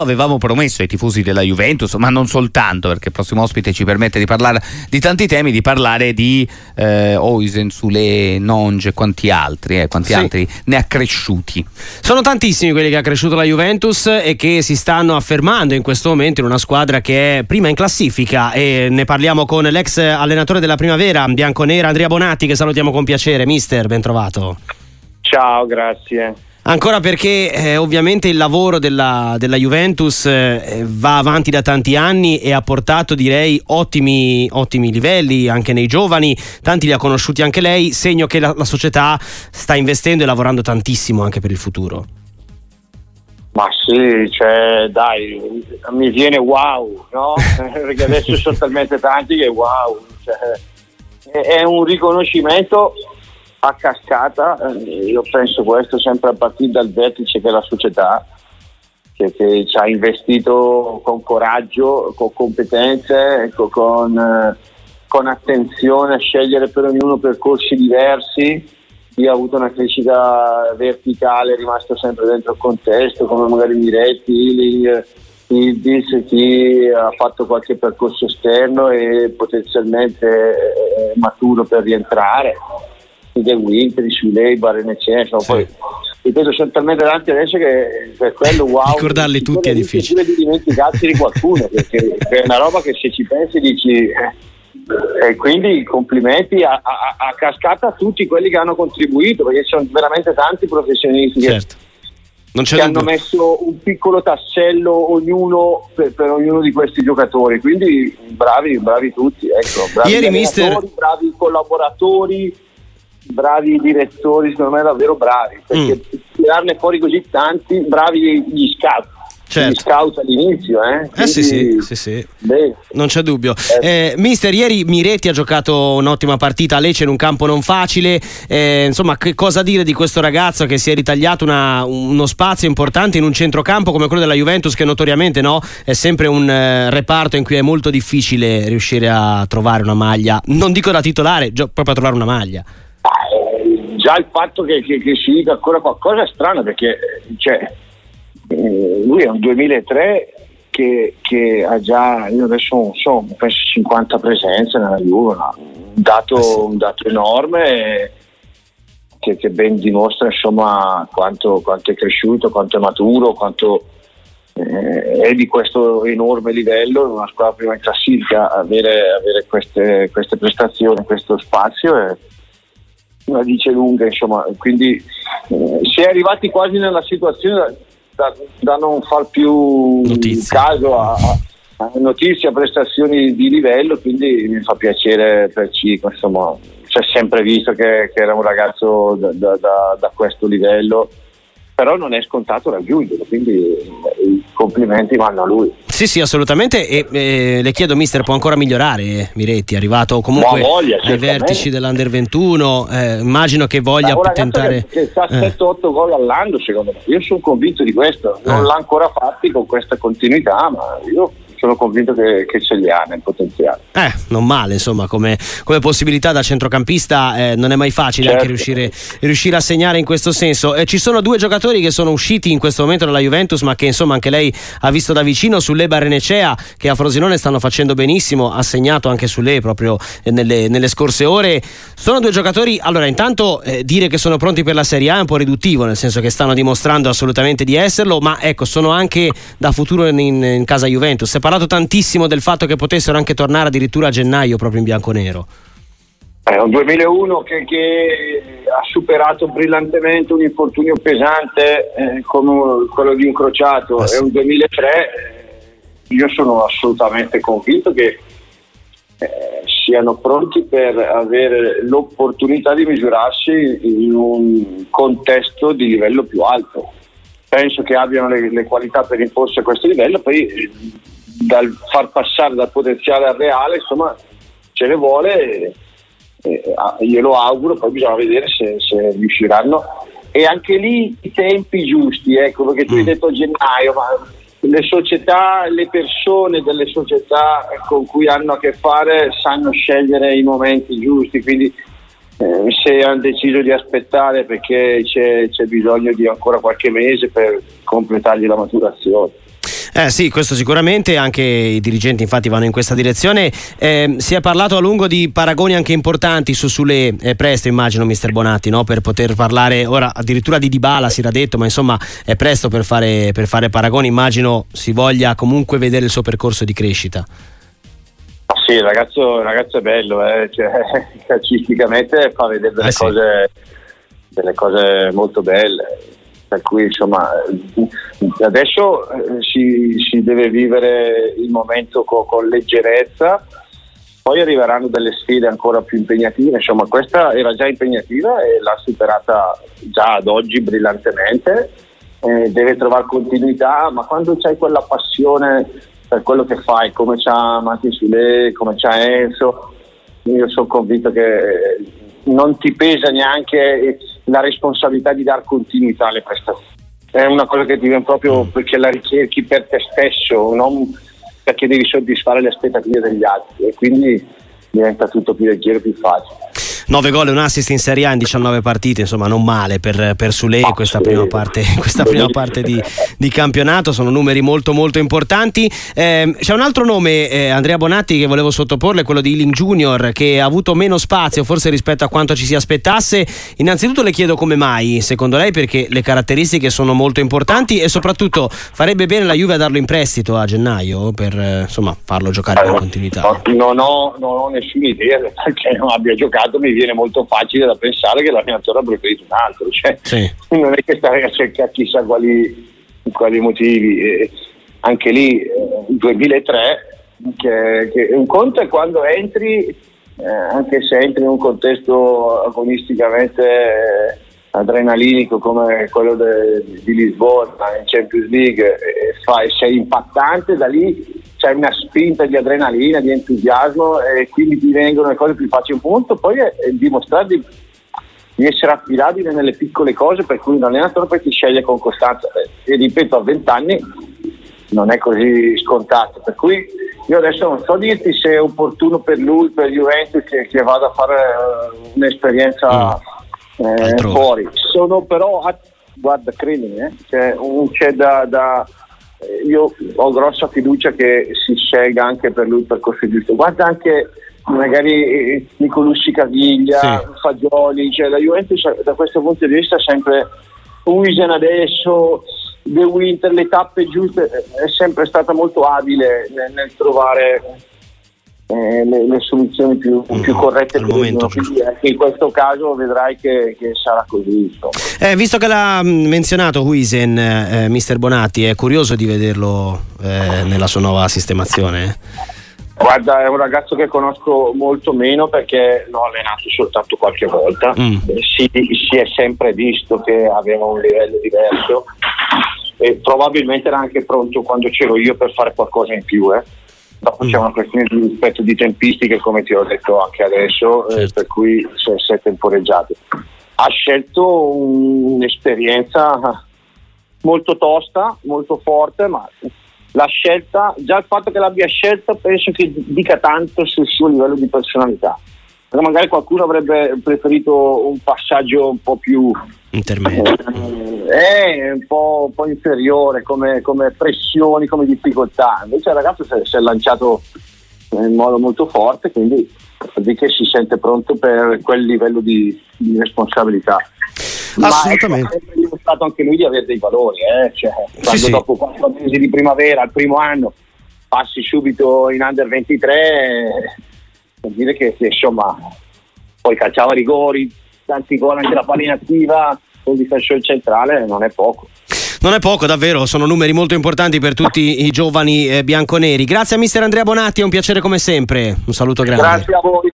avevamo promesso ai tifosi della Juventus, ma non soltanto, perché il prossimo ospite ci permette di parlare di tanti temi, di parlare di eh, Oisen, Sule, Nonge e quanti altri, eh, quanti sì. altri ne ha cresciuti. Sono tantissimi quelli che ha cresciuto la Juventus e che si stanno affermando in questo momento in una squadra che è prima in classifica e ne parliamo con l'ex allenatore della primavera, bianconera Andrea Bonatti, che salutiamo con piacere. Mister, ben trovato. Ciao, grazie. Ancora perché eh, ovviamente il lavoro della, della Juventus eh, va avanti da tanti anni e ha portato direi ottimi, ottimi, livelli anche nei giovani, tanti li ha conosciuti anche lei, segno che la, la società sta investendo e lavorando tantissimo anche per il futuro. Ma sì, cioè, dai, mi viene wow, no? Perché adesso sono talmente tanti che wow. Cioè, è un riconoscimento a cascata, eh, io penso questo sempre a partire dal vertice che è la società, che, che ci ha investito con coraggio, con competenze, ecco, con, eh, con, attenzione a scegliere per ognuno percorsi diversi. Chi ha avuto una crescita verticale è rimasto sempre dentro il contesto, come magari Miretti, Healing, Ildis, chi ha fatto qualche percorso esterno e potenzialmente è maturo per rientrare De Winter, su lei, Barenecè, sì. poi ripeto sono talmente tanti adesso che per quello wow ricordarli tutti è difficile di dimenticarsi di qualcuno perché è una roba che se ci pensi dici eh, e quindi complimenti a, a, a, cascata a tutti quelli che hanno contribuito perché ci sono veramente tanti professionisti certo. che, che hanno messo un piccolo tassello ognuno per, per, ognuno di questi giocatori quindi bravi, bravi tutti ecco, bravi Ieri mister... bravi collaboratori bravi direttori, secondo me davvero bravi, perché mm. tirarne fuori così tanti, bravi gli scout. Certo. Gli scout all'inizio, eh? eh sì, sì, sì, sì. non c'è dubbio. Eh. Eh, mister, ieri Miretti ha giocato un'ottima partita a Lecce in un campo non facile. Eh, insomma, che cosa dire di questo ragazzo che si è ritagliato una, uno spazio importante in un centrocampo come quello della Juventus, che notoriamente no, è sempre un eh, reparto in cui è molto difficile riuscire a trovare una maglia. Non dico da titolare, proprio a trovare una maglia già il fatto che, che, che, si dica ancora qualcosa è strano perché cioè, eh, lui è un 2003 che, che, ha già, io adesso non so, penso 50 presenze nella Juve, un dato, eh un dato enorme che, che, ben dimostra insomma quanto, quanto, è cresciuto, quanto è maturo, quanto eh, è di questo enorme livello in una squadra prima in classifica avere, avere queste, queste, prestazioni, questo spazio. È, la dice lunga, insomma, quindi eh, si è arrivati quasi nella situazione da, da non far più Notizia. caso a, a, notizie, a prestazioni di livello, quindi mi fa piacere per Cico, insomma, si è sempre visto che, che era un ragazzo da, da, da questo livello però non è scontato raggiungerlo, quindi i complimenti vanno a lui. Sì, sì, assolutamente. E eh, le chiedo, mister, può ancora migliorare Miretti? È arrivato comunque voglia, ai vertici dell'Under 21. Eh, immagino che voglia tentare. Che, che sta eh. 7-8 gol all'anno, secondo me. Io sono convinto di questo. Non eh. l'ha ancora fatti con questa continuità, ma io sono convinto che, che, ce li ha nel potenziale. Eh, non male, insomma, come, come possibilità da centrocampista eh, non è mai facile certo. anche riuscire, riuscire, a segnare in questo senso. Eh, ci sono due giocatori che sono usciti in questo momento dalla Juventus, ma che insomma anche lei ha visto da vicino, sulle Barrenecea, che a Frosinone stanno facendo benissimo, ha segnato anche su lei proprio eh, nelle, nelle, scorse ore. Sono due giocatori, allora intanto eh, dire che sono pronti per la Serie A è un po' riduttivo, nel senso che stanno dimostrando assolutamente di esserlo, ma ecco, sono anche da futuro in, in casa Juventus. Se parlato tantissimo del fatto che potessero anche tornare addirittura a gennaio proprio in bianco-nero. È un 2001 che, che ha superato brillantemente un infortunio pesante eh, come quello di un crociato. Ah, sì. È un 2003, eh, io sono assolutamente convinto che eh, siano pronti per avere l'opportunità di misurarsi in un contesto di livello più alto. Penso che abbiano le, le qualità per imporsi a questo livello, poi dal far passare dal potenziale al reale, insomma, ce ne vuole, eh, glielo auguro, poi bisogna vedere se, se, riusciranno. E anche lì i tempi giusti, ecco, perché tu hai mm. detto gennaio, ma le società, le persone delle società con cui hanno a che fare sanno scegliere i momenti giusti, quindi eh, se hanno deciso di aspettare perché c'è, c'è bisogno di ancora qualche mese per completargli la maturazione. Eh sì, questo sicuramente, anche i dirigenti infatti vanno in questa direzione. Eh, si è parlato a lungo di paragoni anche importanti su Sule è presto immagino mister Bonatti no? per poter parlare, ora addirittura di Dybala si era detto, ma insomma è presto per fare, per fare paragoni, immagino si voglia comunque vedere il suo percorso di crescita. Sì, il ragazzo, il ragazzo è bello, eh? cioè, calcisticamente fa vedere delle, eh sì. cose, delle cose molto belle per cui insomma adesso eh, si, si, deve vivere il momento con, con, leggerezza poi arriveranno delle sfide ancora più impegnative insomma questa era già impegnativa e l'ha superata già ad oggi brillantemente eh, deve trovare continuità ma quando c'hai quella passione per quello che fai come c'ha Matti Sule come c'ha Enzo io sono convinto che non ti pesa neanche la responsabilità di dar continuità alle prestazioni. È una cosa che ti viene proprio perché la ricerchi per te stesso, non perché devi soddisfare le aspettative degli altri e quindi diventa tutto più leggero e più facile. 9 gol e un assist in Serie A in 19 partite, insomma non male per, per Sule in questa prima parte, questa prima parte di, di, campionato, sono numeri molto molto importanti. Eh, c'è un altro nome, eh, Andrea Bonatti, che volevo sottoporle, quello di Ealing Junior, che ha avuto meno spazio forse rispetto a quanto ci si aspettasse. Innanzitutto le chiedo come mai, secondo lei, perché le caratteristiche sono molto importanti e soprattutto farebbe bene la Juve a darlo in prestito a gennaio per eh, insomma, farlo giocare in continuità. Non ho, non ho nessuna idea perché non abbia giocato, mi viene molto facile da pensare che l'allenatore ha preferito un altro, cioè, sì. non è che stare a cercare chissà quali, quali motivi. E anche lì, eh, 2003, che, che un conto è quando entri, eh, anche se entri in un contesto agonisticamente eh, adrenalinico come quello de, di Lisbona in Champions League, e fai, sei impattante, da lì c'è una spinta di adrenalina, di entusiasmo e quindi ti vengono le cose più facili. Un punto poi è, è dimostrare di, di, essere affidabile nelle piccole cose per cui un allenatore poi ti sceglie con costanza e ripeto a 20 anni non è così scontato per cui io adesso non so dirti se è opportuno per lui, per Juventus che, che vada a fare uh, un'esperienza mm. eh, fuori sono però guarda credimi eh, c'è, un, c'è da, da io ho grossa fiducia che si scelga anche per lui il percorso giusto. Guarda anche magari eh, Nicolussi Caviglia, sì. Fagioli, cioè la Juventus da questo punto di vista è sempre Uisen adesso, De Winter, le tappe giuste, è sempre stata molto abile nel, nel trovare eh, le, le, soluzioni più, più corrette il quindi anche in questo caso vedrai che, che sarà così eh, visto che l'ha mm, menzionato Huisen eh, mister Bonatti è curioso di vederlo eh, nella sua nuova sistemazione Guarda, è un ragazzo che conosco molto meno perché l'ho allenato soltanto qualche volta. Mm. Si, si, è sempre visto che aveva un livello diverso e probabilmente era anche pronto quando c'ero io per fare qualcosa in più. Eh dopo mm. c'è una questione di rispetto di tempistiche come ti ho detto anche adesso eh, certo. eh, per cui si è temporeggiato ha scelto un'esperienza molto tosta molto forte ma la scelta già il fatto che l'abbia scelta penso che dica tanto sul suo livello di personalità però magari qualcuno avrebbe preferito un passaggio un po' più intermedio. eh, è un po', un po inferiore come, come, pressioni, come difficoltà. Invece il ragazzo si è, lanciato in modo molto forte quindi vuol che si sente pronto per quel livello di, di responsabilità. Assolutamente. ma è dimostrato anche lui di avere dei valori eh? cioè, quando sì, dopo quattro mesi di primavera al primo anno passi subito in under 23 vuol dire che, che insomma poi calciava rigori, tanti gol anche la pallina attiva, il difensore centrale non è poco. Non è poco, davvero, sono numeri molto importanti per tutti i giovani eh, bianconeri. Grazie a mister Andrea Bonatti, è un piacere come sempre. Un saluto grande. Grazie a voi.